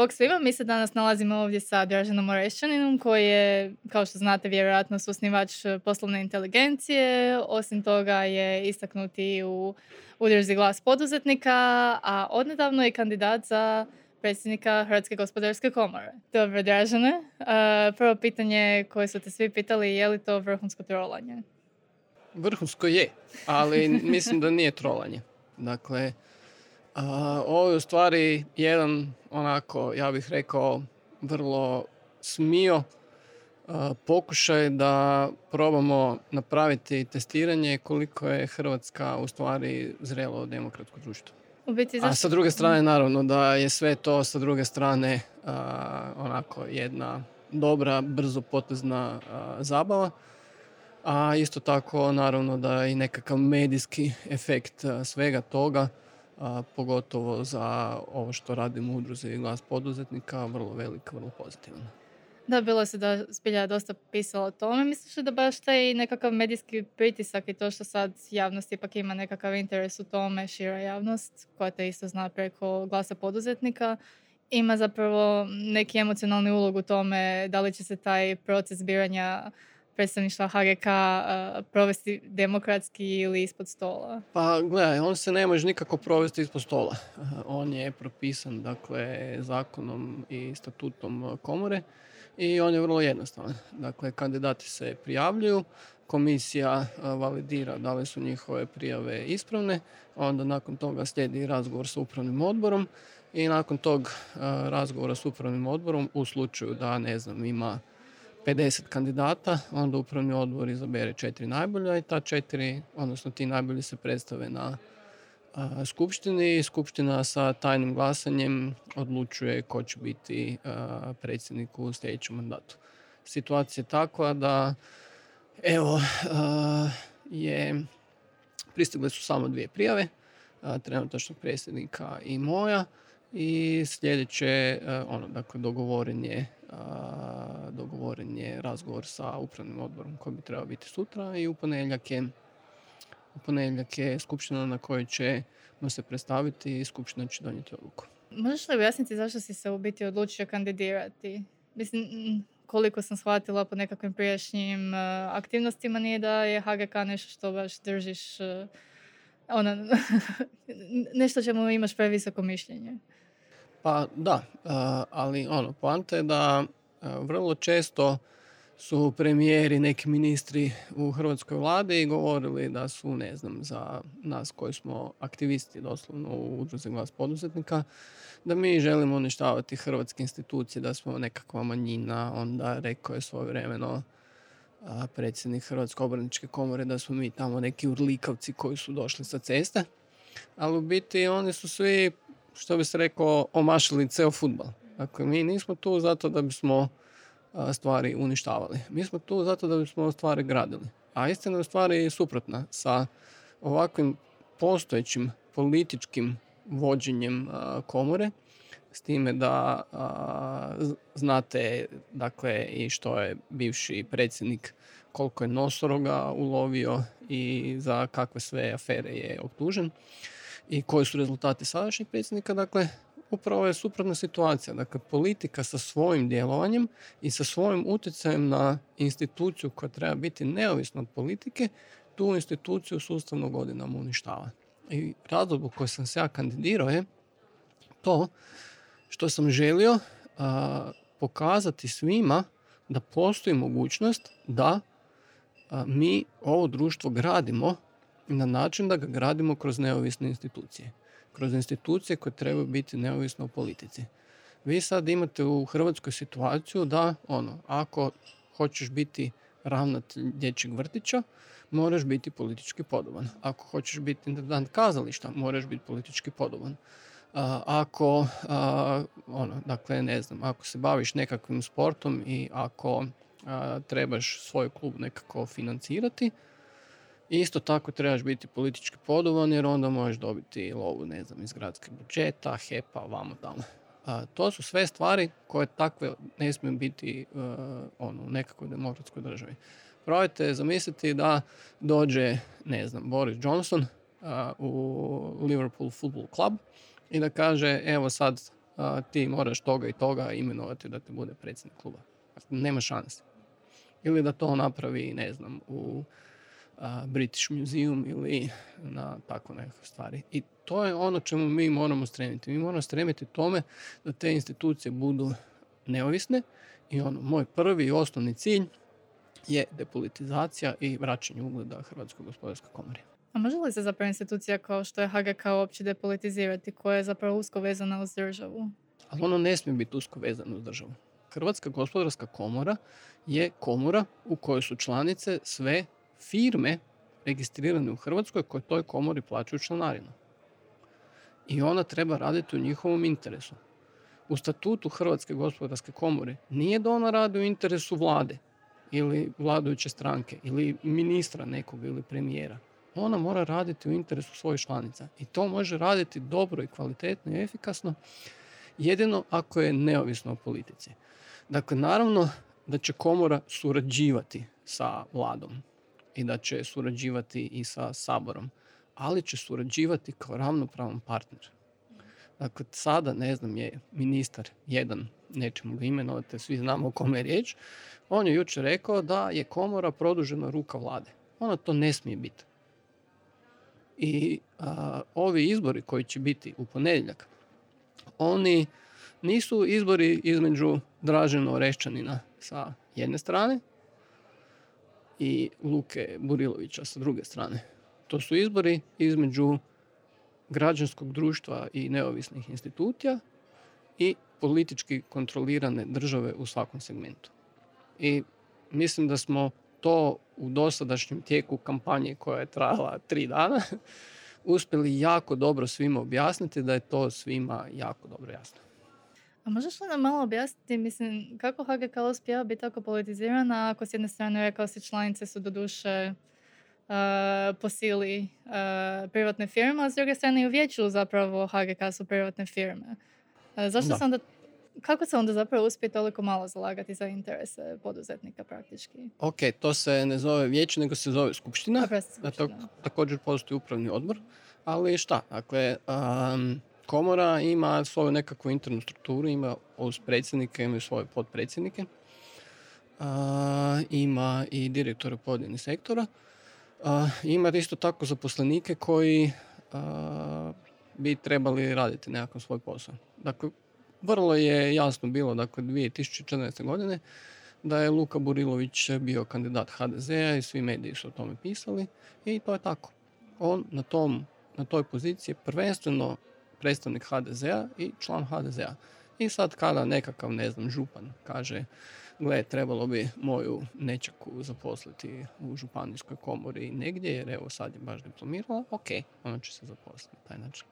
Bog svima, mi se danas nalazimo ovdje sa Draženom Orešćaninom koji je, kao što znate, vjerojatno susnivač poslovne inteligencije. Osim toga je istaknuti u udruzi glas poduzetnika, a odnedavno je kandidat za predsjednika Hrvatske gospodarske komore. Dobro, Dražene. Prvo pitanje koje su te svi pitali, je li to vrhunsko trolanje? Vrhunsko je, ali mislim da nije trolanje. Dakle, ovo je u stvari jedan onako, ja bih rekao, vrlo smio pokušaj da probamo napraviti testiranje koliko je Hrvatska u stvari zrelo demokratsko društvo. U biti, A sa druge strane, naravno, da je sve to sa druge strane onako jedna dobra, brzo potezna zabava. A isto tako, naravno, da je i nekakav medijski efekt svega toga a, pogotovo za ovo što radimo u udruzi glas poduzetnika, vrlo velik, vrlo pozitivan. Da, bilo se da zbilja dosta pisalo o tome. Misliš da baš taj nekakav medijski pritisak i to što sad javnost ipak ima nekakav interes u tome, šira javnost, koja te isto zna preko glasa poduzetnika, ima zapravo neki emocionalni ulog u tome da li će se taj proces biranja predstavništva HGK uh, provesti demokratski ili ispod stola? Pa gledaj, on se ne može nikako provesti ispod stola. On je propisan dakle, zakonom i statutom komore i on je vrlo jednostavan. Dakle, kandidati se prijavljuju, komisija validira da li su njihove prijave ispravne, onda nakon toga slijedi razgovor sa upravnim odborom i nakon tog razgovora s upravnim odborom u slučaju da ne znam ima 50 kandidata, onda upravni odbor izabere četiri najbolja i ta četiri, odnosno ti najbolji se predstave na a, skupštini skupština sa tajnim glasanjem odlučuje ko će biti predsjednik u sljedećem mandatu. Situacija je takva da evo je pristigle su samo dvije prijave trenutačnog predsjednika i moja i sljedeće ono dakle dogovoren je dogovoren je razgovor sa upravnim odborom koji bi trebao biti sutra i u ponedjeljak je, u ponedjeljak je skupština na kojoj ćemo se predstaviti i skupština će donijeti odluku. Možeš li objasniti zašto si se u biti odlučio kandidirati? Mislim, koliko sam shvatila po nekakvim prijašnjim aktivnostima nije da je HGK nešto što baš držiš ono, nešto čemu imaš previsoko mišljenje. Pa da, ali ono, poanta je da vrlo često su premijeri, neki ministri u hrvatskoj vladi govorili da su, ne znam, za nas koji smo aktivisti doslovno u udruzi glas poduzetnika, da mi želimo uništavati hrvatske institucije, da smo nekakva manjina, onda rekao je svoje vremeno predsjednik Hrvatske obraničke komore da smo mi tamo neki urlikavci koji su došli sa ceste, ali u biti oni su svi što bi se rekao, omašili ceo futbal. Dakle, mi nismo tu zato da bismo stvari uništavali. Mi smo tu zato da bismo stvari gradili. A istina je stvari suprotna. Sa ovakvim postojećim političkim vođenjem komore, s time da znate dakle i što je bivši predsjednik koliko je nosoroga ulovio i za kakve sve afere je optužen i koji su rezultati sadašnjeg predsjednika, dakle, upravo je suprotna situacija. Dakle, politika sa svojim djelovanjem i sa svojim utjecajem na instituciju koja treba biti neovisna od politike, tu instituciju sustavno godinama uništava. I razlog u sam se ja kandidirao je to što sam želio pokazati svima da postoji mogućnost da mi ovo društvo gradimo na način da ga gradimo kroz neovisne institucije. Kroz institucije koje trebaju biti neovisne u politici. Vi sad imate u Hrvatskoj situaciju da, ono, ako hoćeš biti ravnatelj dječjeg vrtića, moraš biti politički podoban. Ako hoćeš biti intendant kazališta, moraš biti politički podoban. ako, ono, dakle, ne znam, ako se baviš nekakvim sportom i ako trebaš svoj klub nekako financirati, Isto tako trebaš biti politički podoban jer onda možeš dobiti lovu, ne znam, iz gradskog budžeta, HEPA, vamo tamo. A, to su sve stvari koje takve ne smiju biti uh, ono, u nekakvoj demokratskoj državi. Probajte zamisliti da dođe, ne znam, Boris Johnson uh, u Liverpool Football Club i da kaže, evo sad ti moraš toga i toga imenovati da te bude predsjednik kluba. Nema šanse. Ili da to napravi, ne znam, u British Museum ili na tako nekakve stvari. I to je ono čemu mi moramo stremiti. Mi moramo stremiti tome da te institucije budu neovisne i ono, moj prvi i osnovni cilj je depolitizacija i vraćanje ugleda Hrvatskoj gospodarskoj komori. A može li se zapravo institucija kao što je HGK uopće depolitizirati, koja je zapravo usko vezana uz državu? Ali ono ne smije biti usko vezano uz državu. Hrvatska gospodarska komora je komora u kojoj su članice sve firme registrirane u Hrvatskoj koje toj komori plaćaju članarinu. I ona treba raditi u njihovom interesu. U statutu Hrvatske gospodarske komore nije da ona radi u interesu vlade ili vladajuće stranke ili ministra nekog ili premijera. Ona mora raditi u interesu svojih članica. I to može raditi dobro i kvalitetno i efikasno jedino ako je neovisno o politici. Dakle, naravno da će komora surađivati sa vladom i da će surađivati i sa Saborom, ali će surađivati kao ravnopravan partner. Dakle, sada, ne znam, je ministar jedan, nećemo ga imenovati, svi znamo o kome je riječ, on je jučer rekao da je komora produžena ruka vlade. Ona to ne smije biti. I ovi izbori koji će biti u ponedjeljak, oni nisu izbori između Draženo Orešćanina sa jedne strane i Luke Burilovića sa druge strane. To su izbori između građanskog društva i neovisnih institucija i politički kontrolirane države u svakom segmentu. I mislim da smo to u dosadašnjem tijeku kampanje koja je trajala tri dana uspjeli jako dobro svima objasniti da je to svima jako dobro jasno. A možeš li nam malo objasniti, mislim, kako HGK uspjeva biti tako politizirana ako s jedne strane rekao si članice su do duše uh, po sili uh, privatne firme, a s druge strane i u vijeću zapravo HGK su privatne firme. Uh, zašto se onda kako se onda zapravo uspije toliko malo zalagati za interese poduzetnika praktički? Ok, to se ne zove vijeće, nego se zove skupština. skupština. također postoji upravni odbor. Ali šta, dakle, um, komora ima svoju nekakvu internu strukturu, ima uz predsjednike, ima svoje podpredsjednike, ima i direktore pojedinih sektora, ima isto tako zaposlenike koji bi trebali raditi nekakav svoj posao. Dakle, vrlo je jasno bilo, dakle, 2014. godine, da je Luka Burilović bio kandidat HDZ-a i svi mediji su o tome pisali i to je tako. On na tom na toj poziciji prvenstveno predstavnik HDZ-a i član HDZ-a. I sad kada nekakav, ne znam, župan kaže gle, trebalo bi moju nečaku zaposliti u županijskoj komori negdje, jer evo sad je baš diplomirala, ok, ona će se zaposliti na taj način.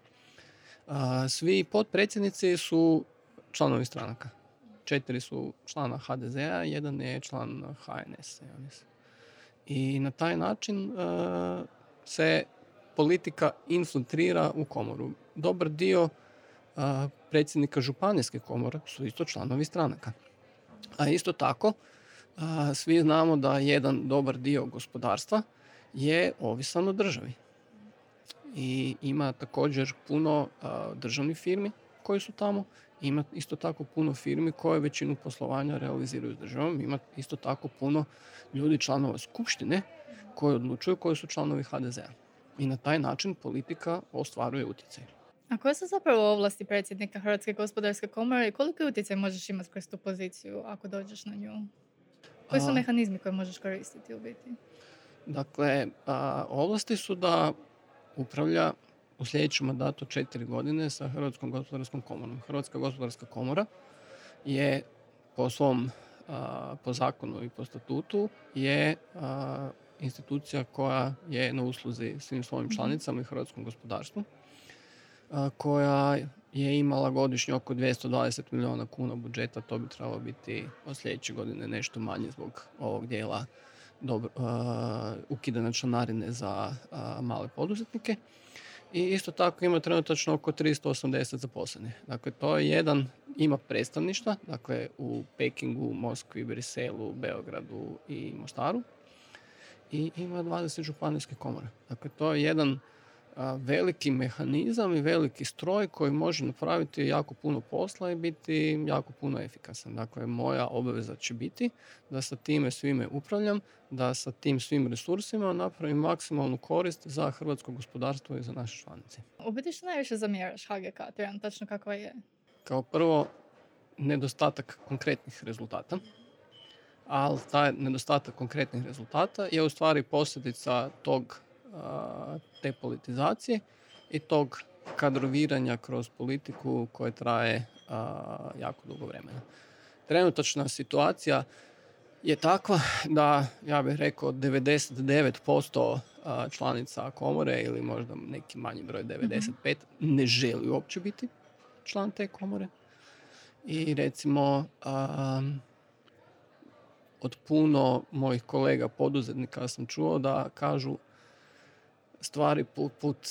svi potpredsjednici su članovi stranaka. Četiri su člana HDZ-a, jedan je član HNS. I na taj način se politika infiltrira u komoru. Dobar dio predsjednika županijske komore su isto članovi stranaka. A isto tako, svi znamo da jedan dobar dio gospodarstva je ovisan o državi. I ima također puno državnih firmi koji su tamo. Ima isto tako puno firmi koje većinu poslovanja realiziraju s državom. Ima isto tako puno ljudi članova skupštine koji odlučuju koji su članovi HDZ-a i na taj način politika ostvaruje utjecaj. A koje su zapravo ovlasti predsjednika Hrvatske gospodarske komore i koliko utjecaj možeš imati kroz tu poziciju ako dođeš na nju? Koji su mehanizmi koje možeš koristiti u biti? Dakle, ovlasti su da upravlja u sljedećem mandatu četiri godine sa Hrvatskom gospodarskom komorom. Hrvatska gospodarska komora je po svom, po zakonu i po statutu je institucija koja je na usluzi svim svojim mhm. članicama i hrvatskom gospodarstvu, koja je imala godišnje oko 220 milijuna kuna budžeta, to bi trebalo biti od sljedeće godine nešto manje zbog ovog dijela dobro, ukidane članarine za male poduzetnike. I isto tako ima trenutačno oko 380 zaposlenih. Dakle, to je jedan, ima predstavništva, dakle u Pekingu, Moskvi, Briselu, Beogradu i Mostaru i ima 20 županijskih komora. Dakle, to je jedan veliki mehanizam i veliki stroj koji može napraviti jako puno posla i biti jako puno efikasan. Dakle, moja obaveza će biti da sa time svime upravljam, da sa tim svim resursima napravim maksimalnu korist za hrvatsko gospodarstvo i za naše članice. U biti što najviše zamjeraš HGK, tačno kakva je? Kao prvo, nedostatak konkretnih rezultata ali taj nedostatak konkretnih rezultata je u stvari posljedica tog te politizacije i tog kadroviranja kroz politiku koje traje jako dugo vremena. Trenutačna situacija je takva da, ja bih rekao, 99% članica komore ili možda neki manji broj 95 mhm. ne želi uopće biti član te komore. I recimo, od puno mojih kolega poduzetnika sam čuo da kažu stvari poput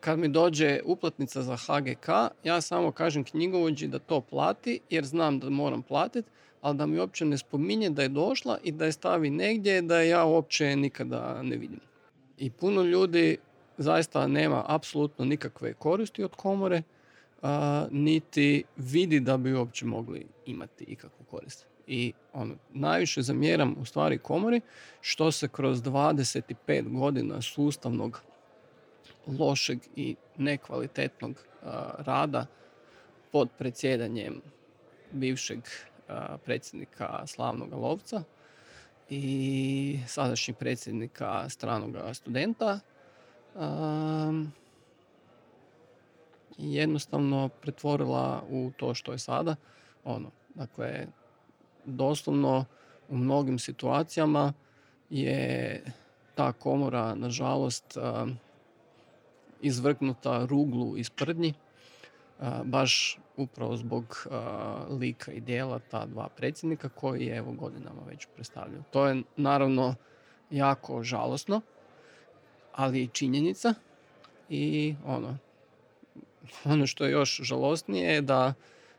kad mi dođe uplatnica za HGK, ja samo kažem knjigovođi da to plati jer znam da moram platiti, ali da mi uopće ne spominje da je došla i da je stavi negdje da ja uopće nikada ne vidim. I puno ljudi zaista nema apsolutno nikakve koristi od komore, niti vidi da bi uopće mogli imati ikakvu korist i ono, najviše zamjeram u stvari komori što se kroz 25 godina sustavnog lošeg i nekvalitetnog rada pod predsjedanjem bivšeg predsjednika Slavnog Lovca i sadašnjeg predsjednika stranog studenta jednostavno pretvorila u to što je sada. Ono, dakle, doslovno u mnogim situacijama je ta komora nažalost izvrgnuta ruglu iz prdnji baš upravo zbog lika i dijela ta dva predsjednika koji je evo godinama već predstavljaju. To je naravno jako žalosno, ali i činjenica i ono, ono što je još žalosnije je da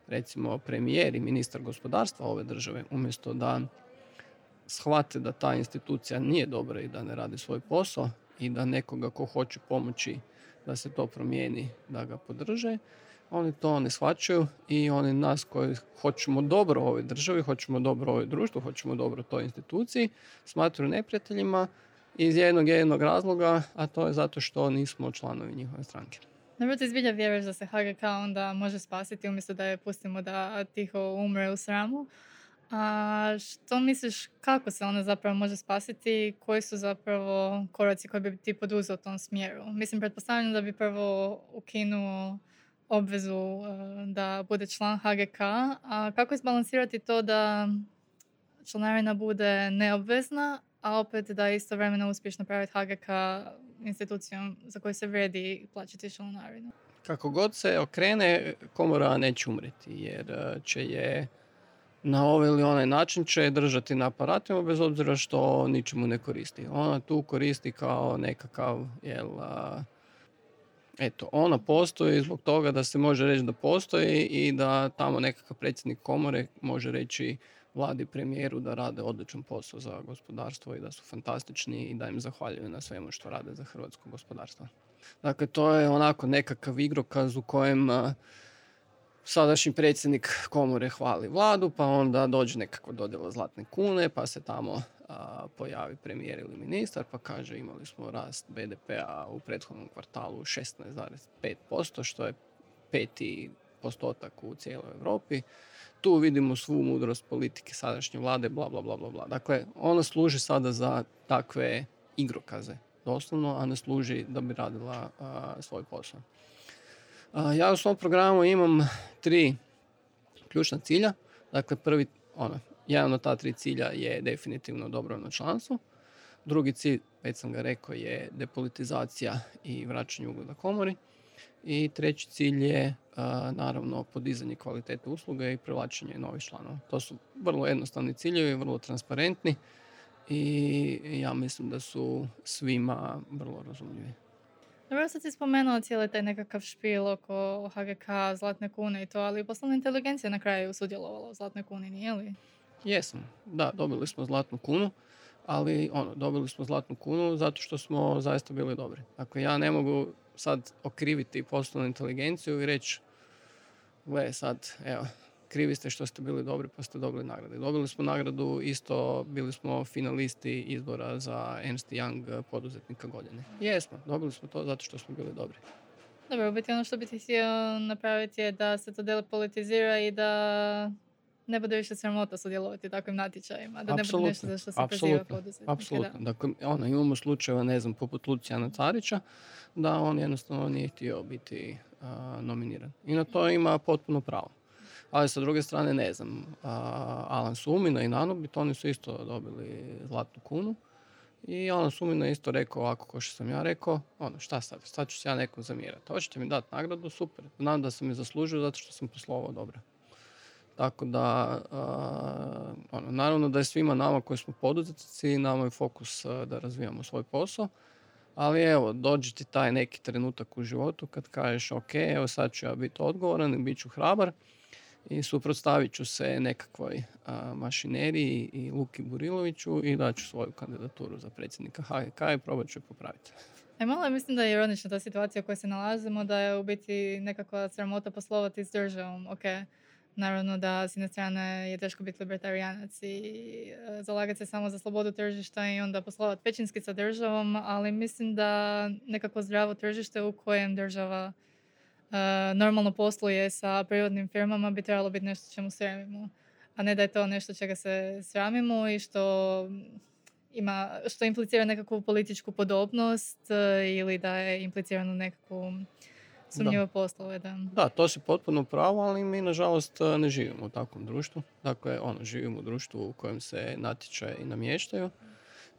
recimo premijer i ministar gospodarstva ove države umjesto da shvate da ta institucija nije dobra i da ne radi svoj posao i da nekoga ko hoće pomoći da se to promijeni, da ga podrže, oni to ne shvaćaju i oni nas koji hoćemo dobro ovoj državi, hoćemo dobro ovoj društvu, hoćemo dobro toj instituciji, smatruju neprijateljima iz jednog jednog razloga, a to je zato što nismo članovi njihove stranke. Dobro, ti zbilja vjeruješ da se HGK onda može spasiti umjesto da je pustimo da tiho umre u sramu. A što misliš kako se ona zapravo može spasiti? Koji su zapravo koraci koji bi ti poduzeo u tom smjeru? Mislim, pretpostavljam da bi prvo ukinuo obvezu e, da bude član HGK, a kako izbalansirati to da članarina bude neobvezna, a opet da istovremeno uspješ napraviti HGK institucijom za koju se vredi plaćati članarinu. Kako god se okrene, komora neće umreti jer e, će je na ovaj ili onaj način će držati na aparatima bez obzira što ničemu ne koristi. Ona tu koristi kao nekakav, jel, eto, ona postoji zbog toga da se može reći da postoji i da tamo nekakav predsjednik komore može reći vladi premijeru da rade odličan posao za gospodarstvo i da su fantastični i da im zahvaljuju na svemu što rade za hrvatsko gospodarstvo. Dakle, to je onako nekakav igrokaz u kojem sadašnji predsjednik komore hvali vladu, pa onda dođe nekakva dodjela zlatne kune, pa se tamo pojavi premijer ili ministar, pa kaže imali smo rast BDP-a u prethodnom kvartalu 16,5%, što je peti postotak u cijeloj Europi tu vidimo svu mudrost politike sadašnje vlade, bla, bla, bla, bla, bla. Dakle, ona služi sada za takve igrokaze, doslovno, a ne služi da bi radila svoj posao. ja u svom programu imam tri ključna cilja. Dakle, prvi, ono, jedan od ta tri cilja je definitivno dobrovno članstvo. Drugi cilj, već sam ga rekao, je depolitizacija i vraćanje ugleda komori. I treći cilj je naravno podizanje kvalitete usluge i privlačenje novih članova. To su vrlo jednostavni ciljevi, vrlo transparentni i ja mislim da su svima vrlo razumljivi. Dobro sad si spomenuo cijeli taj nekakav špil oko HGK, Zlatne kune i to, ali poslovna inteligencija na kraju sudjelovala u Zlatnoj kuni, nije li? Jesam, da, dobili smo Zlatnu kunu. ali ono, dobili smo zlatnu kunu zato što smo zaista bili dobri. Dakle, ja ne mogu sad okriviti poslovnu inteligenciju i reći, gle sad, evo, krivi ste što ste bili dobri pa ste dobili nagrade. Dobili smo nagradu, isto bili smo finalisti izbora za Ernst Young poduzetnika godine. Jesmo, dobili smo to zato što smo bili dobri. Dobro, u biti ono što bi ti htio napraviti je da se to depolitizira i da ne bude više sramota sudjelovati u takvim natječajima, da ne bude nešto za što se poziva poduzetnika. Apsolutno. Dakle, ono, imamo slučajeva, ne znam, poput Lucijana Carića, da on jednostavno nije htio biti nominiran. I na to ima potpuno pravo. Ali sa druge strane, ne znam, Alan Sumina i Nanobit, oni su isto dobili zlatnu kunu. I Alan Sumina je isto rekao ovako kao što sam ja rekao, ono šta sad, sad ću se ja nekom zamjerati. Hoćete mi dati nagradu, super. Znam da sam je zaslužio zato što sam poslovao dobro. Tako da, ono, naravno da je svima nama koji smo poduzetnici, nama je fokus da razvijamo svoj posao. Ali evo, dođe ti taj neki trenutak u životu kad kažeš ok, evo sad ću ja biti odgovoran i bit ću hrabar i suprotstavit ću se nekakvoj mašineriji i Luki Buriloviću i daću svoju kandidaturu za predsjednika HGK i probat ću je popraviti. E, malo mislim da je ironična ta situacija u kojoj se nalazimo, da je u biti nekakva sramota poslovati s državom. Ok, naravno da s jedne strane je teško biti libertarijanac i e, zalagati se samo za slobodu tržišta i onda poslovati većinski sa državom, ali mislim da nekako zdravo tržište u kojem država E, normalno posluje sa prirodnim firmama bi trebalo biti nešto čemu sramimo. A ne da je to nešto čega se sramimo i što ima, što implicira nekakvu političku podobnost e, ili da je implicirano nekakvu sumnjive poslove. Da. da, to si potpuno pravo, ali mi nažalost e, ne živimo u takvom društvu. Dakle, ono, živimo u društvu u kojem se natječaje namještaju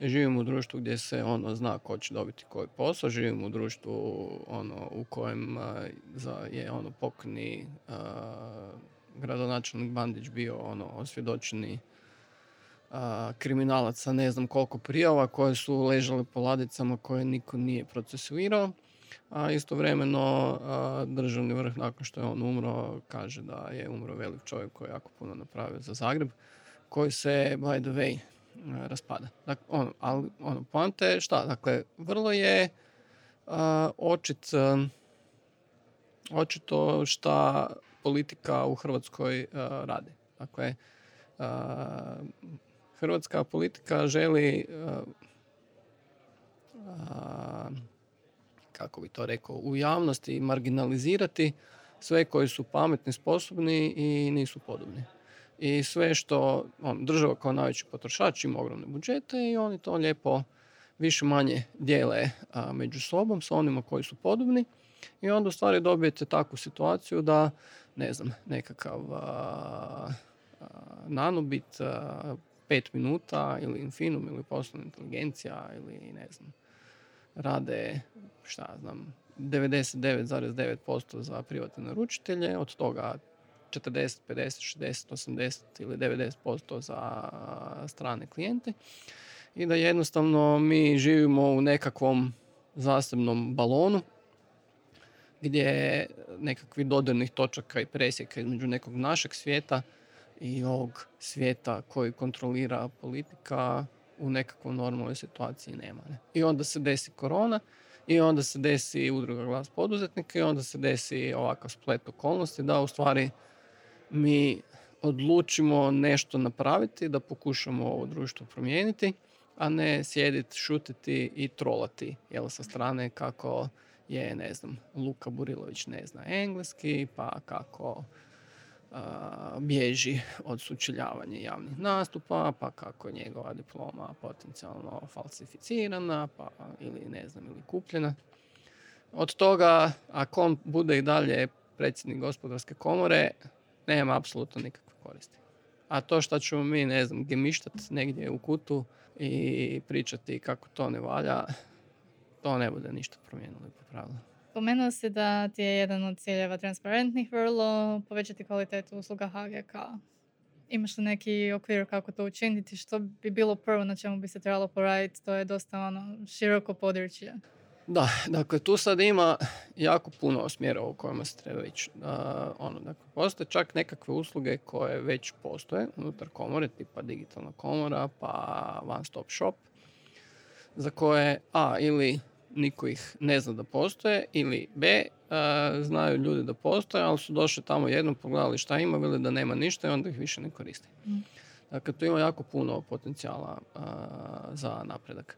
živimo u društvu gdje se ono zna ko će dobiti koji posao, živimo u društvu ono u kojem za, je ono pokojni gradonačelnik Bandić bio ono osvjedočeni kriminalac sa ne znam koliko prijava koje su ležale po ladicama koje niko nije procesuirao. A istovremeno državni vrh nakon što je on umro kaže da je umro velik čovjek koji je jako puno napravio za Zagreb koji se by the way raspada. Dakle, ono, ali ono, poanta je šta? Dakle, vrlo je uh, očit, očito šta politika u Hrvatskoj radi. Dakle, hrvatska politika želi kako bi to rekao, u javnosti marginalizirati sve koji su pametni, sposobni i nisu podobni. I sve što on, država kao najveći potrošač ima ogromne budžete i oni to lijepo više manje dijele među sobom sa onima koji su podobni i onda u stvari dobijete takvu situaciju da ne znam, nekakav a, nanobit pet minuta ili Infinum ili poslovna inteligencija ili ne znam rade šta znam 99,9% za privatne naručitelje, od toga 40, 50, 60, 80 ili 90% za strane klijente. I da jednostavno mi živimo u nekakvom zasebnom balonu gdje nekakvi dodirnih točaka i presjeka između nekog našeg svijeta i ovog svijeta koji kontrolira politika u nekakvoj normalnoj situaciji nema. Ne? I onda se desi korona i onda se desi udruga glas poduzetnika i onda se desi ovakav splet okolnosti da u stvari mi odlučimo nešto napraviti, da pokušamo ovo društvo promijeniti, a ne sjediti, šutiti i trolati jel, sa strane kako je, ne znam, Luka Burilović ne zna engleski, pa kako bježi od sučeljavanja javnih nastupa, pa kako je njegova diploma potencijalno falsificirana, pa ili ne znam, ili kupljena. Od toga, ako on bude i dalje predsjednik gospodarske komore, nema apsolutno nikakve koristi. A to što ćemo mi, ne znam, gemištat negdje u kutu i pričati kako to ne valja, to ne bude ništa promijenilo i popravilo. Pomenuo si da ti je jedan od ciljeva transparentnih vrlo povećati kvalitetu usluga HGK. Imaš li neki okvir kako to učiniti? Što bi bilo prvo na čemu bi se trebalo poraditi? To je dosta ono, široko područje. Da, dakle tu sad ima jako puno smjerova u kojima se treba ići. ono, dakle, postoje čak nekakve usluge koje već postoje unutar komore, tipa digitalna komora, pa one stop shop, za koje A ili niko ih ne zna da postoje ili B znaju ljudi da postoje, ali su došli tamo jednom, pogledali šta ima, bili da nema ništa i onda ih više ne koriste. Mm. Dakle, tu ima jako puno potencijala za napredak.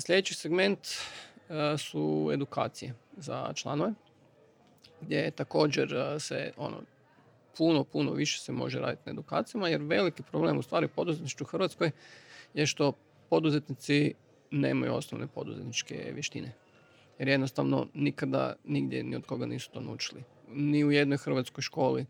sljedeći segment su edukacije za članove, gdje također se ono, puno, puno više se može raditi na edukacijama, jer veliki problem u stvari poduzetništvu u Hrvatskoj je što poduzetnici nemaju osnovne poduzetničke vještine. Jer jednostavno nikada nigdje ni od koga nisu to naučili. Ni u jednoj hrvatskoj školi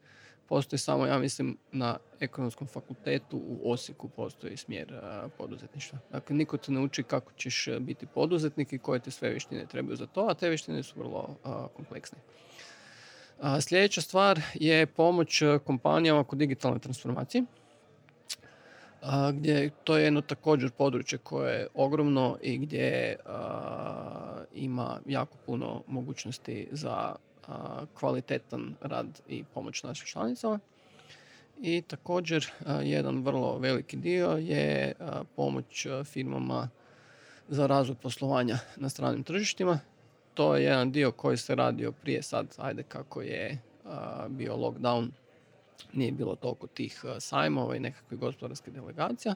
postoji samo, ja mislim, na ekonomskom fakultetu u Osijeku postoji smjer poduzetništva. Dakle, niko te ne uči kako ćeš biti poduzetnik i koje te sve vještine trebaju za to, a te vještine su vrlo kompleksne. sljedeća stvar je pomoć kompanijama kod digitalne transformacije gdje to je jedno također područje koje je ogromno i gdje ima jako puno mogućnosti za kvalitetan rad i pomoć našim članicama. I također jedan vrlo veliki dio je pomoć firmama za razvoj poslovanja na stranim tržištima. To je jedan dio koji se radio prije sad, ajde kako je bio lockdown nije bilo toliko tih sajmova i nekakvih gospodarskih delegacija,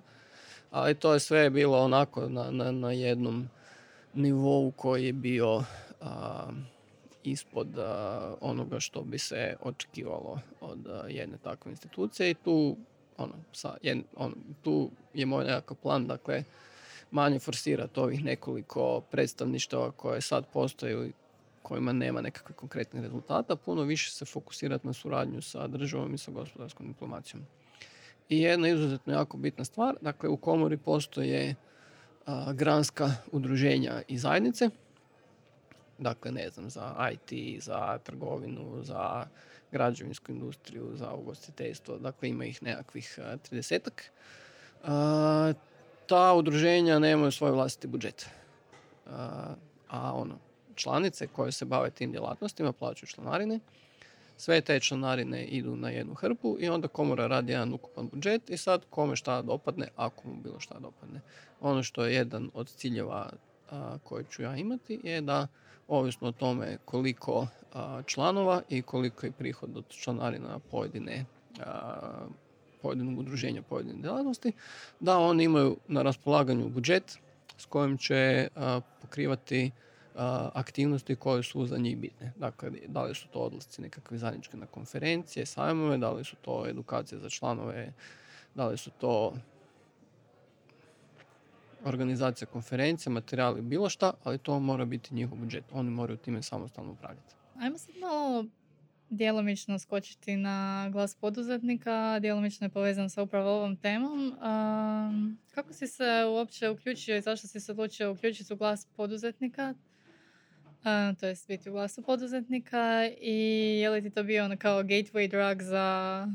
ali to je sve bilo onako na, na, na jednom nivou koji je bio ispod onoga što bi se očekivalo od jedne takve institucije i tu ono, sa, ono, tu je moj nekakav plan, dakle, manje forsirati ovih nekoliko predstavništava koje sad postoje kojima nema nekakve konkretnih rezultata, puno više se fokusirati na suradnju sa državom i sa gospodarskom diplomacijom. I jedna izuzetno jako bitna stvar, dakle u komori postoje granska udruženja i zajednice, dakle ne znam, za IT, za trgovinu, za građevinsku industriju, za ugostiteljstvo, dakle ima ih nekakvih tridesetak. Ta udruženja nemaju svoj vlastiti budžet. A ono, članice koje se bave tim djelatnostima plaćaju članarine. Sve te članarine idu na jednu hrpu i onda komora radi jedan ukupan budžet i sad kome šta dopadne, ako mu bilo šta dopadne. Ono što je jedan od ciljeva koje ću ja imati je da ovisno o tome koliko članova i koliko je prihod od članarina pojedine pojedinog udruženja pojedine djelatnosti, da oni imaju na raspolaganju budžet s kojim će pokrivati aktivnosti koje su za njih bitne. Dakle, da li su to odlasci nekakve zajedničke na konferencije, sajmove, da li su to edukacije za članove, da li su to organizacija konferencija, materijali, bilo šta, ali to mora biti njihov budžet. Oni moraju time samostalno upravljati. Ajmo sad malo djelomično skočiti na glas poduzetnika, djelomično je povezan sa upravo ovom temom. kako si se uopće uključio i zašto si se odlučio uključiti u glas poduzetnika? To je biti u glasu poduzetnika i je li ti to bio ono kao gateway drug za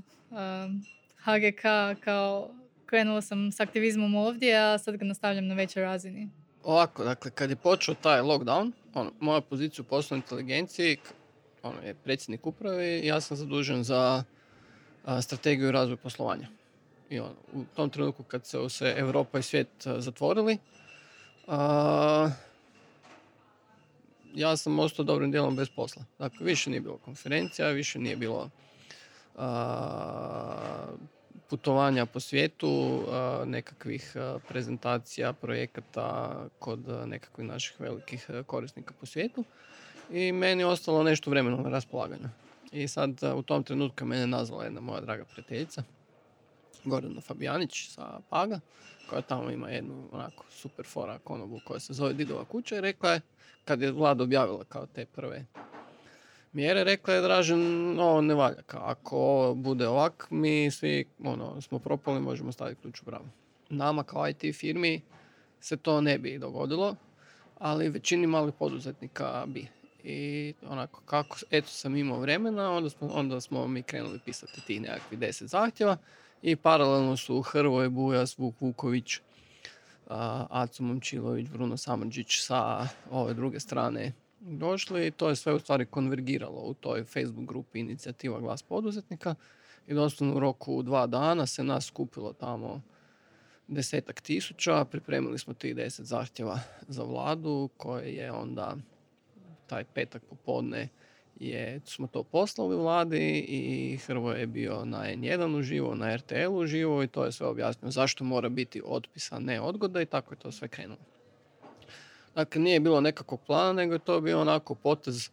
HGK kao krenula sam s aktivizmom ovdje, a sad ga nastavljam na većoj razini. Ovako, dakle, kad je počeo taj lockdown, ono, moja pozicija u poslovnoj inteligenciji ono, je predsjednik uprave i ja sam zadužen za strategiju i razvoj poslovanja. I ono, u tom trenutku kad se se Europa i svijet zatvorili, a, ja sam ostao dobrim dijelom bez posla. Dakle, više nije bilo konferencija, više nije bilo putovanja po svijetu, nekakvih prezentacija, projekata kod nekakvih naših velikih korisnika po svijetu. I meni je ostalo nešto vremena na raspolaganju. I sad u tom trenutku mene nazvala jedna moja draga prijateljica, Gordana Fabijanić sa Paga, koja tamo ima jednu onako super fora konobu koja se zove Didova kuća i rekla je, kad je vlada objavila kao te prve mjere, rekla je Dražen, ovo ne valja, kao ako bude ovak, mi svi ono, smo propali, možemo staviti ključ u bravu. Nama kao IT firmi se to ne bi dogodilo, ali većini malih poduzetnika bi. I onako, kako, eto sam imao vremena, onda smo, onda smo mi krenuli pisati tih nekakvih deset zahtjeva i paralelno su Hrvoje Bujas, Vuk Vuković, Aco Momčilović, Bruno Samardžić sa ove druge strane došli. To je sve u stvari konvergiralo u toj Facebook grupi inicijativa Glas poduzetnika i doslovno u roku dva dana se nas skupilo tamo desetak tisuća. Pripremili smo tih deset zahtjeva za vladu koje je onda taj petak popodne je, smo to poslali vladi i Hrvoje je bio na N1 uživo, na RTL uživo i to je sve objasnio zašto mora biti otpisa, ne odgoda i tako je to sve krenulo. Dakle, nije bilo nekakvog plana, nego je to bio onako potez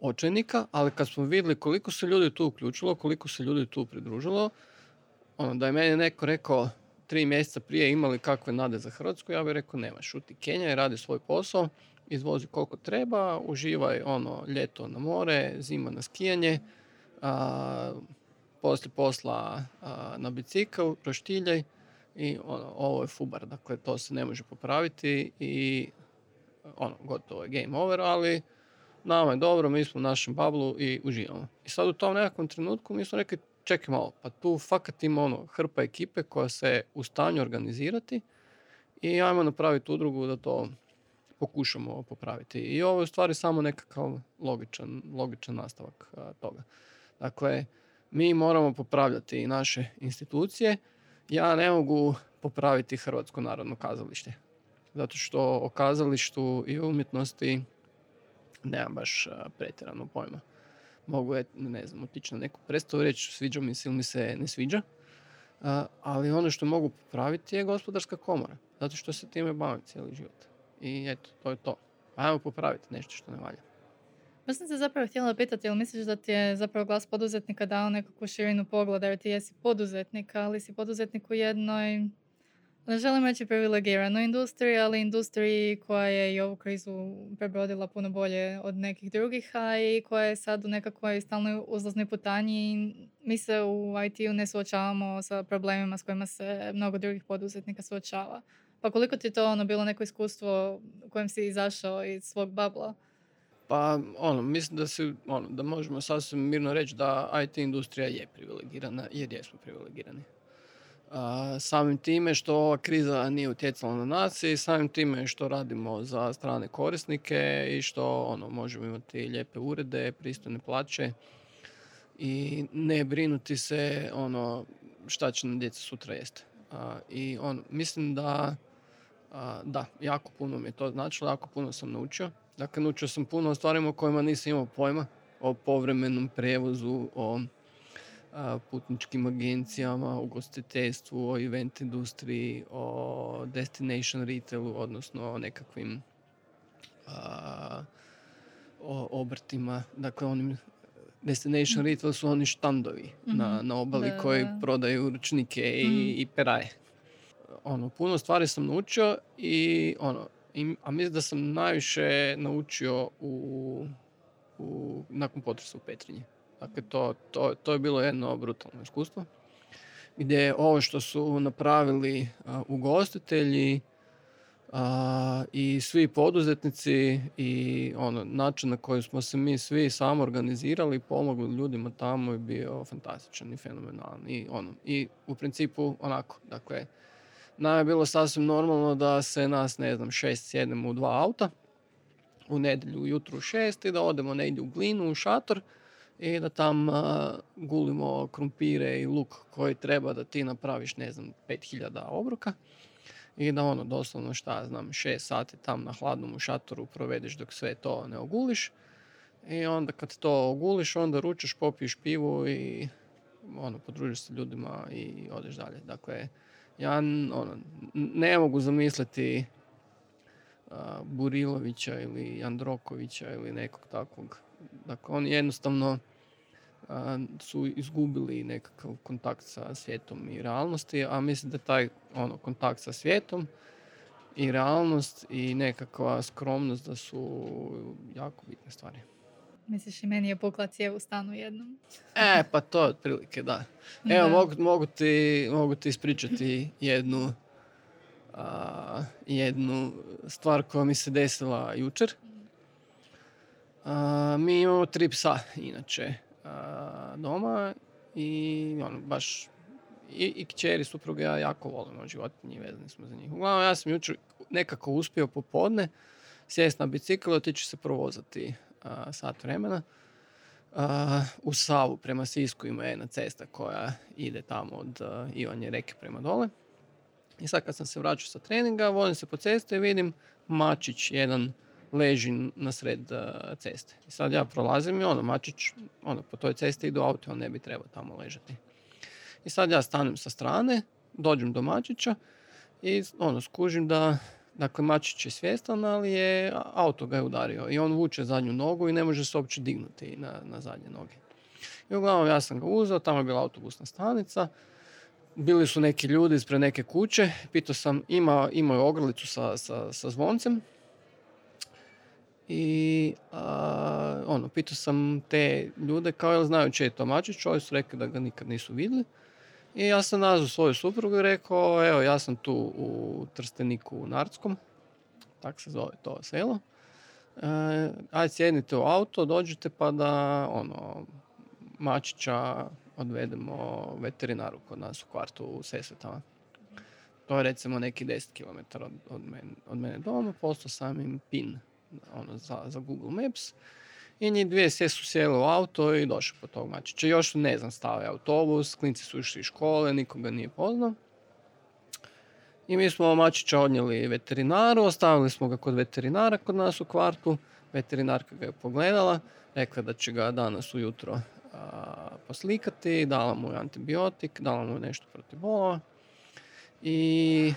očajnika, ali kad smo vidjeli koliko se ljudi tu uključilo, koliko se ljudi tu pridružilo, ono, da je meni neko rekao tri mjeseca prije imali kakve nade za Hrvatsku, ja bih rekao nema, šuti Kenja i radi svoj posao, izvozi koliko treba, uživaj ono ljeto na more, zima na skijanje, a, poslije posla na bicikl, proštiljaj i ono, ovo je fubar, dakle to se ne može popraviti i ono, gotovo je game over, ali nama je dobro, mi smo u našem bablu i uživamo. I sad u tom nekakvom trenutku mi smo rekli, čekaj malo, pa tu fakat ima ono hrpa ekipe koja se u stanju organizirati i ajmo napraviti udrugu da to pokušamo popraviti. I ovo je u stvari samo nekakav logičan, logičan nastavak toga. Dakle, mi moramo popravljati naše institucije. Ja ne mogu popraviti Hrvatsko narodno kazalište. Zato što o kazalištu i umjetnosti nemam baš pretjerano pojma. Mogu je, ne znam, otići na neku predstavu reći sviđa mi se ili mi se ne sviđa. ali ono što mogu popraviti je gospodarska komora. Zato što se time bavim cijeli život. I eto, to je to. Ajmo popraviti nešto što ne valja. Ja sam se zapravo htjela pitati, jel misliš da ti je zapravo glas poduzetnika dao nekakvu širinu pogleda, jer ti jesi poduzetnik, ali si poduzetnik u jednoj ne želim reći privilegiranoj industriji, ali industriji koja je i ovu krizu prebrodila puno bolje od nekih drugih, a i koja je sad u nekakvoj stalnoj uzlaznoj putanji. Mi se u IT-u ne suočavamo sa problemima s kojima se mnogo drugih poduzetnika suočava. Pa koliko ti je to ono bilo neko iskustvo u kojem si izašao iz svog babla? Pa, ono, mislim da, se, ono, da možemo sasvim mirno reći da IT industrija je privilegirana, jer jesmo privilegirani samim time što ova kriza nije utjecala na nas i samim time što radimo za strane korisnike i što ono, možemo imati lijepe urede, pristojne plaće i ne brinuti se ono šta će nam djeca sutra jesti. I on, mislim da da, jako puno mi je to značilo, jako puno sam naučio. Dakle, naučio sam puno o stvarima o kojima nisam imao pojma, o povremenom prevozu, o putničkim agencijama, ugostiteljstvu, o event industriji, o destination retailu, odnosno o nekakvim o obrtima, dakle onim destination retail su oni štandovi na, mhm. na obali koji prodaju ručnike i, mhm. i peraje. Ono, puno stvari sam naučio i ono, a mislim da sam najviše naučio u, u, nakon potresa u Petrinji. Dakle, to, to, to je bilo jedno brutalno iskustvo. Gdje ovo što su napravili ugostitelji i svi poduzetnici i ono, način na koji smo se mi svi samo organizirali i pomogli ljudima tamo je bio fantastičan i fenomenalan. I, ono, I u principu onako, dakle, nam je bilo sasvim normalno da se nas, ne znam, šest sjedemo u dva auta u nedjelju ujutru u šest i da odemo negdje u glinu, u šator i da tam gulimo krumpire i luk koji treba da ti napraviš, ne znam, 5000 obroka i da ono, doslovno šta znam, 6 sati tam na hladnom u šatoru provedeš dok sve to ne oguliš i onda kad to oguliš, onda ručaš, popiješ pivu i ono, podružiš se ljudima i odeš dalje. Dakle, ja ono, ne mogu zamisliti Burilovića ili Androkovića ili nekog takvog. Dakle, oni jednostavno su izgubili nekakav kontakt sa svijetom i realnosti, a mislim da taj ono, kontakt sa svijetom i realnost i nekakva skromnost da su jako bitne stvari. Misliš i meni je pukla cijev u stanu jednom? e, pa to otprilike da. Evo, Mogu, mogu, ti, mogu ti ispričati jednu, jednu stvar koja mi se desila jučer. mi imamo tri psa, inače doma i ono, baš i, i kćeri supruga ja jako volimo životinje, vezani smo za njih. Uglavnom, ja sam jučer nekako uspio popodne sjesti na bicikl i otići se provozati sat vremena. u Savu prema Sisku ima jedna cesta koja ide tamo od Ivanje reke prema dole. I sad kad sam se vraćao sa treninga, volim se po cesti i vidim mačić jedan leži na sred ceste. I sad ja prolazim i ono, mačić, ono, po toj cesti idu auto, on ne bi trebao tamo ležati. I sad ja stanem sa strane, dođem do mačića i ono, skužim da Dakle, Mačić je svjestan, ali je auto ga je udario i on vuče zadnju nogu i ne može se uopće dignuti na, na zadnje noge. I uglavnom ja sam ga uzeo, tamo je bila autobusna stanica, bili su neki ljudi ispred neke kuće, pitao sam, ima, imao je ogrlicu sa, sa, sa zvoncem i ono, pitao sam te ljude kao jel znaju če je to Mačić, oni su rekli da ga nikad nisu vidjeli. I ja sam nazvao svoju suprugu i rekao, evo ja sam tu u Trsteniku u Narskom, tak se zove to selo. E, ajde sjednite u auto, dođite pa da ono, Mačića odvedemo veterinaru kod nas u kvartu u Sesvetama. To je recimo neki 10 km od, od, mene, od mene doma, postao sam im pin ono, za, za Google Maps. I njih dvije sve su sjeli u auto i došli po tog mačića. Još ne znam, stao je autobus, klinci su išli iz škole, nikoga nije poznao. I mi smo mačića odnijeli veterinaru, ostavili smo ga kod veterinara kod nas u kvartu. Veterinarka ga je pogledala, rekla da će ga danas ujutro poslikati, dala mu antibiotik, dala mu nešto protiv bolova i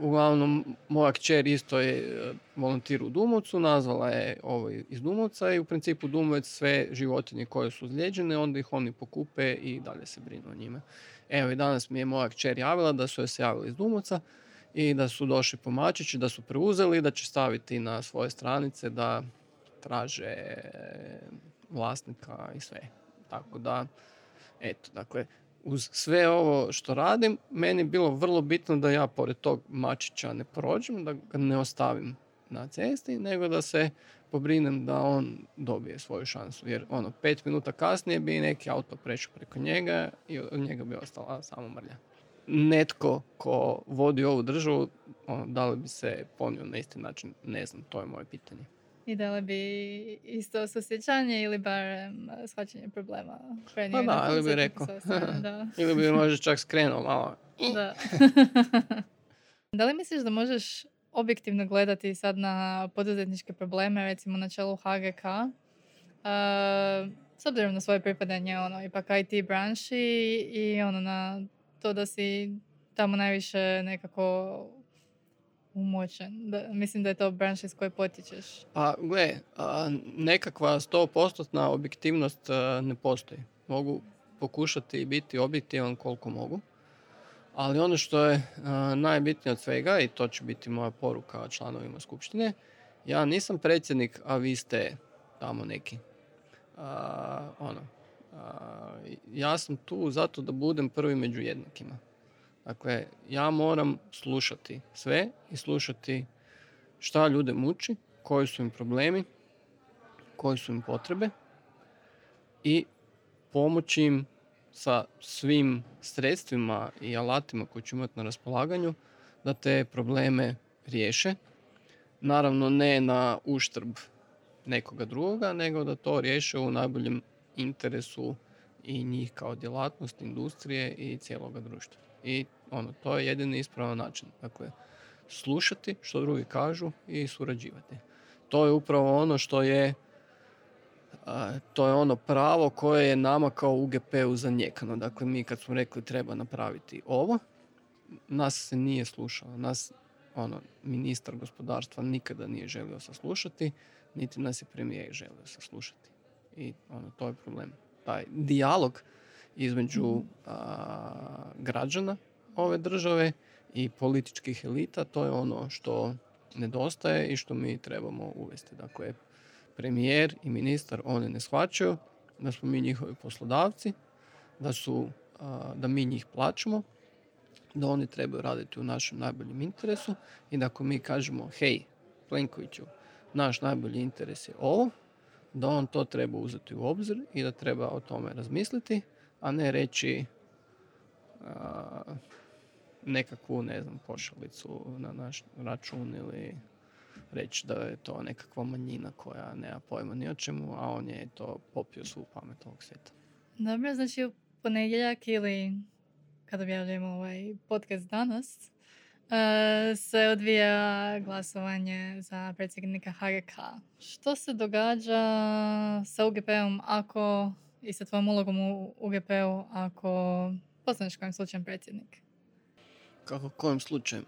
uglavnom moja kćer isto je e, volontir u Dumovcu, nazvala je ovo iz Dumovca i u principu Dumovac sve životinje koje su zlijeđene, onda ih oni pokupe i dalje se brinu o njima. Evo i danas mi je moja kćer javila da su joj se javili iz Dumovca i da su došli pomačići, da su preuzeli, da će staviti na svoje stranice da traže vlasnika i sve. Tako da, eto, dakle, uz sve ovo što radim, meni je bilo vrlo bitno da ja pored tog mačića ne prođem, da ga ne ostavim na cesti, nego da se pobrinem da on dobije svoju šansu. Jer ono, pet minuta kasnije bi neki auto prešao preko njega i od njega bi ostala samo mrlja. Netko ko vodi ovu državu, ono, da li bi se ponio na isti način, ne znam, to je moje pitanje. I da li bi isto osjećanje ili barem shvaćanje problema Pa da, ili bi rekao. da. ili bi možda čak skrenuo malo. Da. da li misliš da možeš objektivno gledati sad na poduzetničke probleme, recimo na čelu HGK, uh, s obzirom na svoje pripadanje, ono, ipak IT branši i ono, na to da si tamo najviše nekako umočen. Da, mislim da je to branša iz koje potičeš. Pa, gle, nekakva 100% objektivnost ne postoji. Mogu pokušati biti objektivan koliko mogu. Ali ono što je najbitnije od svega, i to će biti moja poruka članovima skupštine, ja nisam predsjednik, a vi ste tamo neki. ono, ja sam tu zato da budem prvi među jednakima. Dakle, ja moram slušati sve i slušati šta ljude muči, koji su im problemi, koji su im potrebe i pomoći im sa svim sredstvima i alatima koje ću imati na raspolaganju da te probleme riješe. Naravno ne na uštrb nekoga drugoga, nego da to riješe u najboljem interesu i njih kao djelatnost, industrije i cijeloga društva. I ono, to je jedini ispravan način. Dakle, slušati što drugi kažu i surađivati. To je upravo ono što je to je ono pravo koje je nama kao UGP-u zanjekano. Dakle, mi kad smo rekli treba napraviti ovo, nas se nije slušalo. Nas, ono, ministar gospodarstva nikada nije želio saslušati, niti nas je premijer želio saslušati. I ono, to je problem. Taj dijalog između mhm. građana ove države i političkih elita, to je ono što nedostaje i što mi trebamo uvesti. Dakle, premijer i ministar oni ne shvaćaju da smo mi njihovi poslodavci, da, su, da mi njih plaćamo, da oni trebaju raditi u našem najboljem interesu i da ako mi kažemo hej, Plenkoviću, naš najbolji interes je ovo, da on to treba uzeti u obzir i da treba o tome razmisliti, a ne reći nekakvu, ne znam, pošalicu na naš račun ili reći da je to nekakva manjina koja nema pojma ni o čemu, a on je to popio svu pamet ovog svijeta. Dobro, znači u ponedjeljak ili kada objavljujemo ovaj podcast danas, e, se odvija glasovanje za predsjednika HGK. Što se događa sa UGP-om ako i sa tvojom ulogom u UGP-u ako postaneš kojim slučajem predsjednik? Kako kojim slučajem?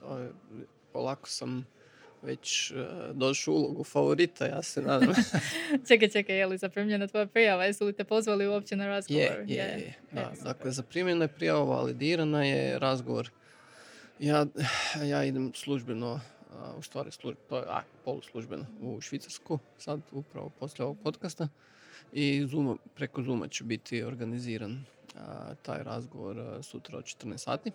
To je, polako sam već uh, došao u ulogu favorita, ja se nadam. čekaj, čekaj, je li zaprimljena tvoja prijava? Jesu li te pozvali uopće na razgovor? Je, je, je. Da, dakle, zaprimljena je prijava, validirana je razgovor. Ja, ja idem službeno, u stvari služ, to je a, poluslužbeno u Švicarsku, sad upravo poslije ovog podcasta. I Zoom, preko Zuma će biti organiziran a, taj razgovor a, sutra od 14 sati.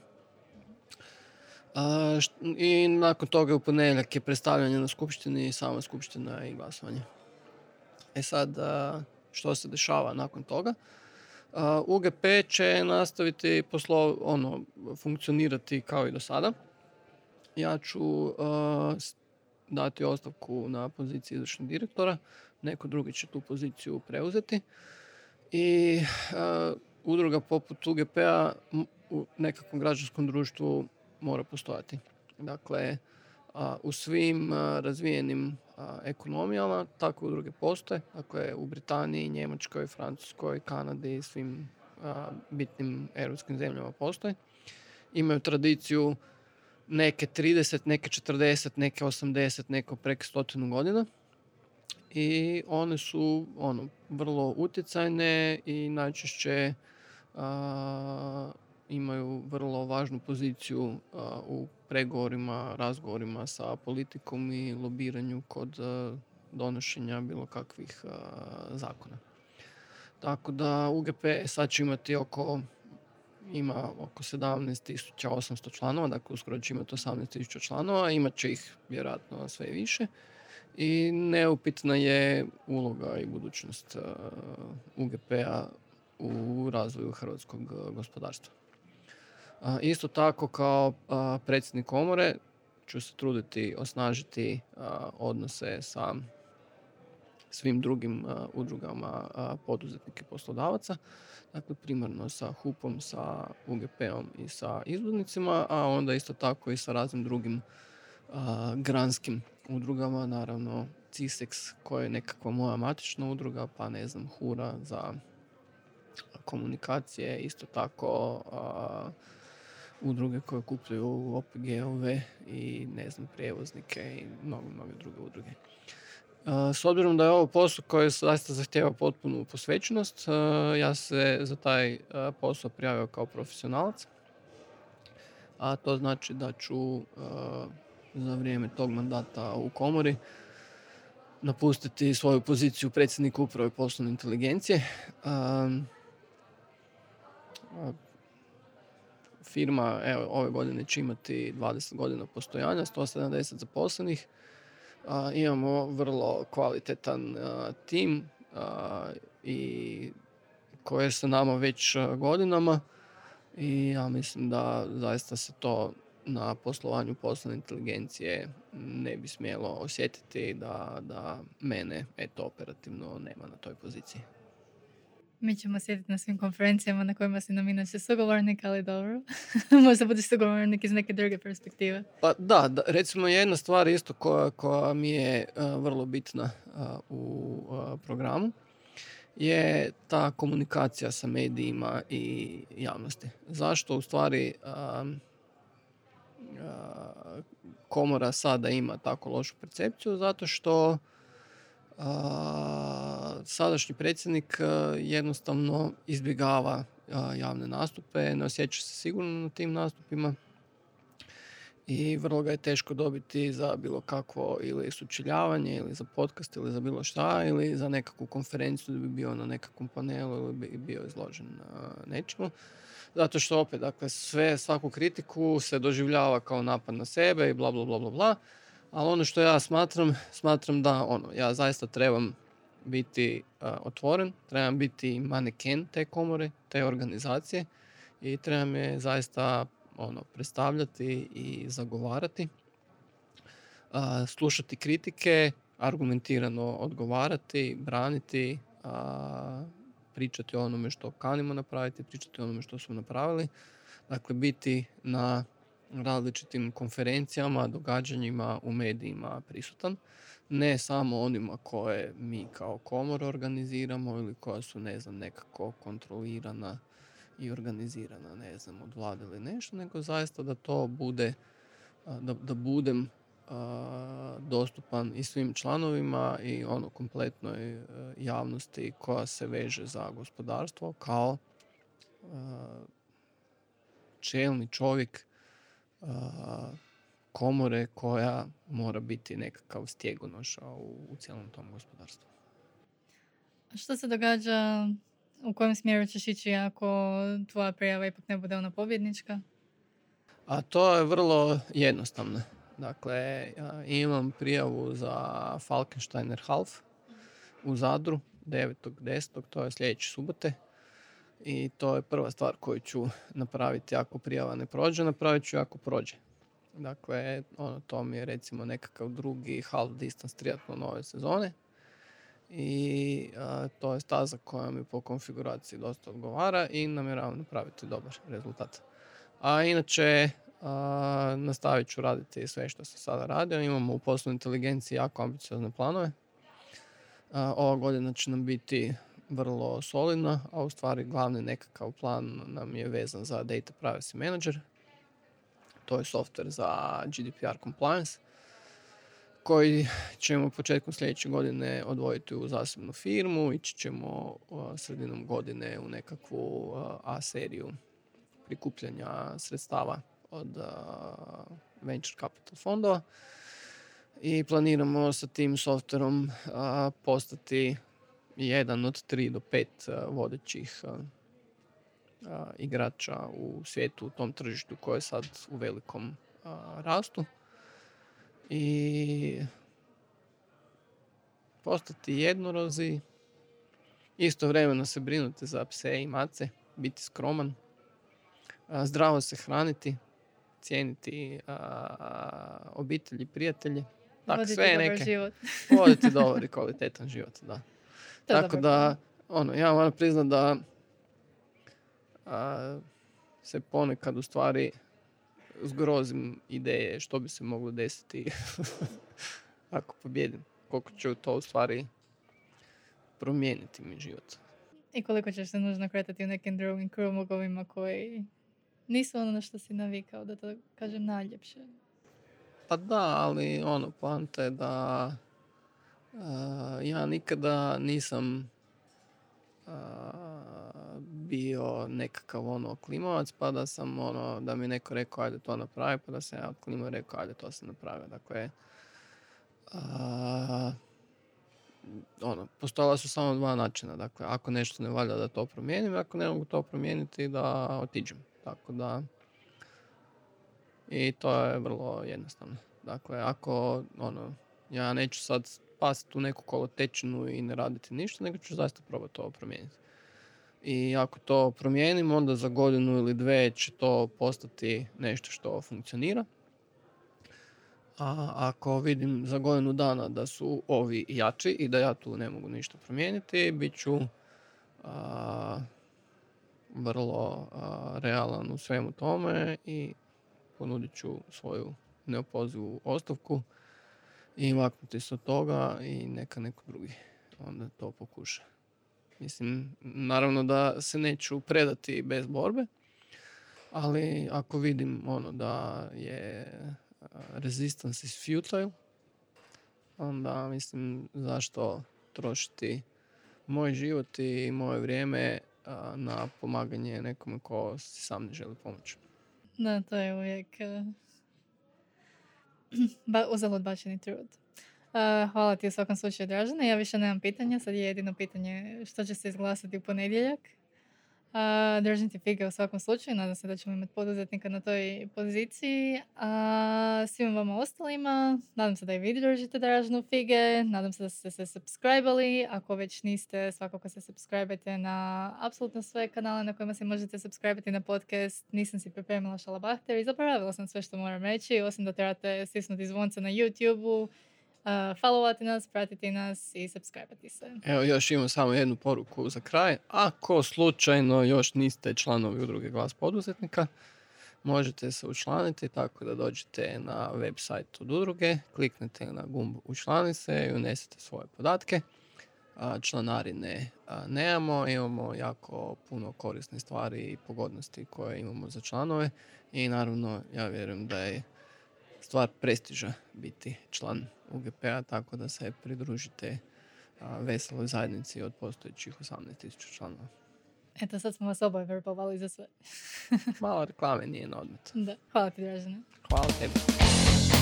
A, I nakon toga u ponedjeljak je predstavljanje na skupštini, sama skupština i glasovanje. E sad, što se dešava nakon toga? UGP će nastaviti poslo, ono, funkcionirati kao i do sada. Ja ću dati ostavku na poziciji izvršnog direktora, neko drugi će tu poziciju preuzeti. I udruga poput UGP-a u nekakvom građanskom društvu mora postojati. Dakle, u svim razvijenim ekonomijama takve udruge postoje. Dakle, u Britaniji, Njemačkoj, Francuskoj, Kanadi i svim bitnim europskim zemljama postoje. Imaju tradiciju neke 30, neke 40, neke 80, neko preko stotinu godina. I one su ono, vrlo utjecajne i najčešće imaju vrlo važnu poziciju u pregovorima, razgovorima sa politikom i lobiranju kod donošenja bilo kakvih zakona. Tako da UGP sad će imati oko ima oko 17.800 članova, dakle uskoro će imati 18.000 članova, imat će ih vjerojatno sve više i neupitna je uloga i budućnost UGP-a u razvoju hrvatskog gospodarstva. Isto tako kao predsjednik komore ću se truditi osnažiti odnose sa svim drugim udrugama poduzetnika i poslodavaca. Dakle, primarno sa HUP-om, sa UGP-om i sa izvoznicima, a onda isto tako i sa raznim drugim granskim udrugama, naravno CISEX koja je nekakva moja matična udruga, pa ne znam, HURA za komunikacije, isto tako udruge koje kupljuju OPG-ove i ne znam, prijevoznike i mnogo, mnogo druge udruge. S obzirom da je ovo posao koji zaista zahtjeva potpunu posvećenost, ja se za taj posao prijavio kao profesionalac. A to znači da ću za vrijeme tog mandata u komori napustiti svoju poziciju predsjednika uprave poslovne inteligencije firma evo, ove godine će imati 20 godina postojanja, 170 zaposlenih. Imamo vrlo kvalitetan tim i koji je sa nama već godinama i ja mislim da zaista se to na poslovanju poslovne inteligencije ne bi smjelo osjetiti da, da mene eto operativno nema na toj poziciji. Mi ćemo sjediti na svim konferencijama na kojima si nam inače sugovornik, ali dobro. Možda budeš sugovornik iz neke druge perspektive. Pa da, da recimo jedna stvar isto koja, koja mi je vrlo bitna u uh, programu je ta komunikacija sa medijima i javnosti. Zašto u stvari komora sada ima tako lošu percepciju? Zato što sadašnji predsjednik jednostavno izbjegava javne nastupe, ne osjeća se sigurno na tim nastupima i vrlo ga je teško dobiti za bilo kakvo ili sučiljavanje ili za podcast ili za bilo šta ili za nekakvu konferenciju da bi bio na nekakvom panelu ili bi bio izložen nečemu. Zato što opet, dakle, sve, svaku kritiku se doživljava kao napad na sebe i bla bla bla bla bla. Ali ono što ja smatram, smatram da ono, ja zaista trebam biti otvoren, trebam biti maneken te komore, te organizacije i trebam je zaista ono, predstavljati i zagovarati, slušati kritike, argumentirano odgovarati, braniti, pričati o onome što kanimo napraviti, pričati o onome što smo napravili. Dakle, biti na različitim konferencijama, događanjima u medijima prisutan. Ne samo onima koje mi kao komor organiziramo ili koja su, ne znam, nekako kontrolirana i organizirana, ne znam, od vlade ili nešto, nego zaista da to bude, da, da budem dostupan i svim članovima i ono kompletnoj e, javnosti koja se veže za gospodarstvo kao čelni čovjek komore koja mora biti nekakav stjegonoša u, u cijelom tom gospodarstvu. Što se događa, u kojem smjeru ćeš ići ako tvoja prijava ipak ne bude ona pobjednička? A to je vrlo jednostavno. Dakle, imam prijavu za Falkensteiner Half u Zadru 9.10. To je sljedeće subote. I to je prva stvar koju ću napraviti ako prijava ne prođe, napravit ću ako prođe. Dakle, ono, to mi je recimo nekakav drugi half distance triatlon nove sezone. I to je staza koja mi po konfiguraciji dosta odgovara i namjeravam napraviti dobar rezultat. A inače, nastavit ću raditi sve što sam sada radio. Imamo u poslu inteligenciji jako ambiciozne planove. ova godina će nam biti vrlo solidna, a u stvari glavni nekakav plan nam je vezan za Data Privacy Manager. To je software za GDPR compliance koji ćemo početkom sljedeće godine odvojiti u zasebnu firmu. Ići ćemo sredinom godine u nekakvu A seriju prikupljanja sredstava od venture capital fondova i planiramo sa tim softverom postati jedan od tri do pet vodećih igrača u svijetu u tom tržištu koje je sad u velikom rastu. I postati jednorozi istovremeno se brinuti za pse i mace biti skroman zdravo se hraniti cijeniti obitelji, prijatelji. Dakle, sve je neke. Život. voditi dobar i kvalitetan život, da. Tako da, ono, ja moram priznat da se ponekad u stvari zgrozim ideje što bi se moglo desiti ako pobjedim. Koliko će to u stvari promijeniti mi život. I koliko ćeš se nužno kretati u nekim drugim krugovima koji nisu ono na što si navikao, da to kažem najljepše. Pa da, ali ono, poanta je da uh, ja nikada nisam uh, bio nekakav ono klimavac, pa da sam ono, da mi neko rekao ajde to napravi, pa da sam ja klimao i rekao ajde to se napravi. Dakle, uh, ono, postojala su samo dva načina. Dakle, ako nešto ne valja da to promijenim, ako ne mogu to promijeniti da otiđem. Tako da, i to je vrlo jednostavno. Dakle, ako, ono, ja neću sad pasiti u neku kolotečinu i ne raditi ništa, nego ću zaista probati to promijeniti. I ako to promijenim, onda za godinu ili dve će to postati nešto što funkcionira. A ako vidim za godinu dana da su ovi jači i da ja tu ne mogu ništa promijeniti, bit ću vrlo realan u svemu tome i ponudit ću svoju neopozivu ostavku i maknuti se od toga i neka neko drugi onda to pokuša. Mislim, naravno da se neću predati bez borbe, ali ako vidim ono da je resistance is futile, onda mislim zašto trošiti moj život i moje vrijeme na pomaganje nekome ko sam ne želi pomoći. Da, to je uvijek ba, uzalud bačeni trud. Uh, hvala ti u svakom slučaju, Dražana. Ja više nemam pitanja. Sad je jedino pitanje što će se izglasati u ponedjeljak. Držim ti fige u svakom slučaju. Nadam se da ćemo imati poduzetnika na toj poziciji. A svima vama ostalima, nadam se da i vi držite dražnu fige. Nadam se da ste se subscribali. Ako već niste, svakako se subscribajte na apsolutno sve kanale na kojima se možete subscribati na podcast. Nisam si pripremila šalabahter i zaboravila sam sve što moram reći. Osim da trebate stisnuti zvonce na YouTube-u followati nas, pratiti nas i subscribe se. Evo još imam samo jednu poruku za kraj. Ako slučajno još niste članovi udruge Glas poduzetnika, možete se učlaniti tako da dođete na website od udruge, kliknete na gumb učlani se i unesete svoje podatke. Članarine nemamo, imamo jako puno korisne stvari i pogodnosti koje imamo za članove i naravno ja vjerujem da je stvar prestiža biti član UGP-a, tako da se pridružite veseloj zajednici od postojećih 18.000 članova. Eto, sad smo vas oboje verbovali za sve. Malo reklame nije na odmet. Da, hvala ti, Dražene. Hvala tebi.